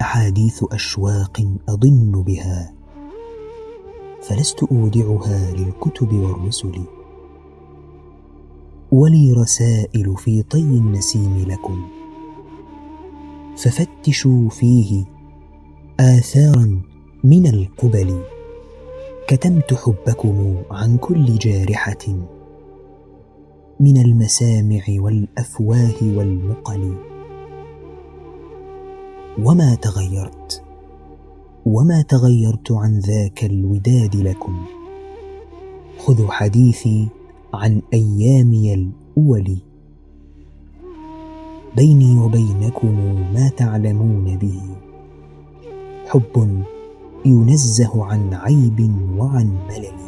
حديث أشواق اضن بها. فلست أودعها للكتب والرسل. ولي رسائل في طي النسيم لكم. ففتشوا فيه اثارا من القبل. كتمت حبكم عن كل جارحة. من المسامع والأفواه والمقل. وما تغيرت. وما تغيرت عن ذاك الوداد لكم. خذوا حديثي عن أيامي الأول. بيني وبينكم ما تعلمون به. حب ينزه عن عيب وعن ملل.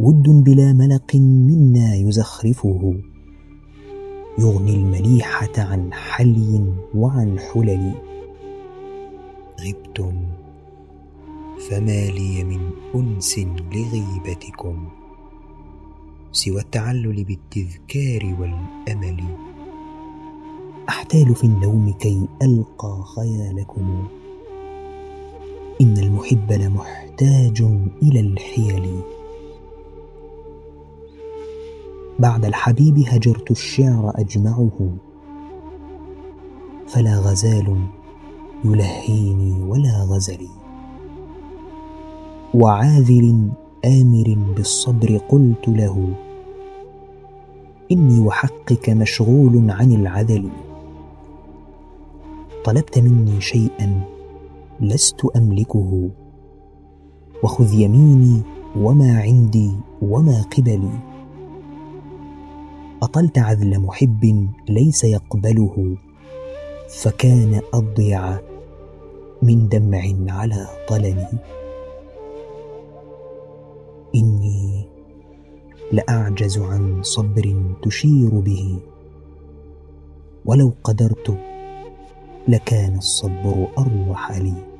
ود بلا ملق منا يزخرفه. يغني المليحة عن حلي وعن حلل غبتم فما لي من أنس لغيبتكم سوى التعلل بالتذكار والأمل. أحتال في النوم كي ألقى خيالكم. إن المحب لمحتاج إلى الحيل. بعد الحبيب هجرت الشعر أجمعه فلا غزال يلهيني ولا غزلي. وعاذل آمر بالصبر قلت له إني وحقك مشغول عن العذل. طلبت مني شيئا لست أملكه وخذ يميني وما عندي وما قبلي. أطلت عذل محب ليس يقبله فكان أضيع من دمع على طلل إني لأعجز عن صبر تشير به ولو قدرت لكان الصبر أروح لي.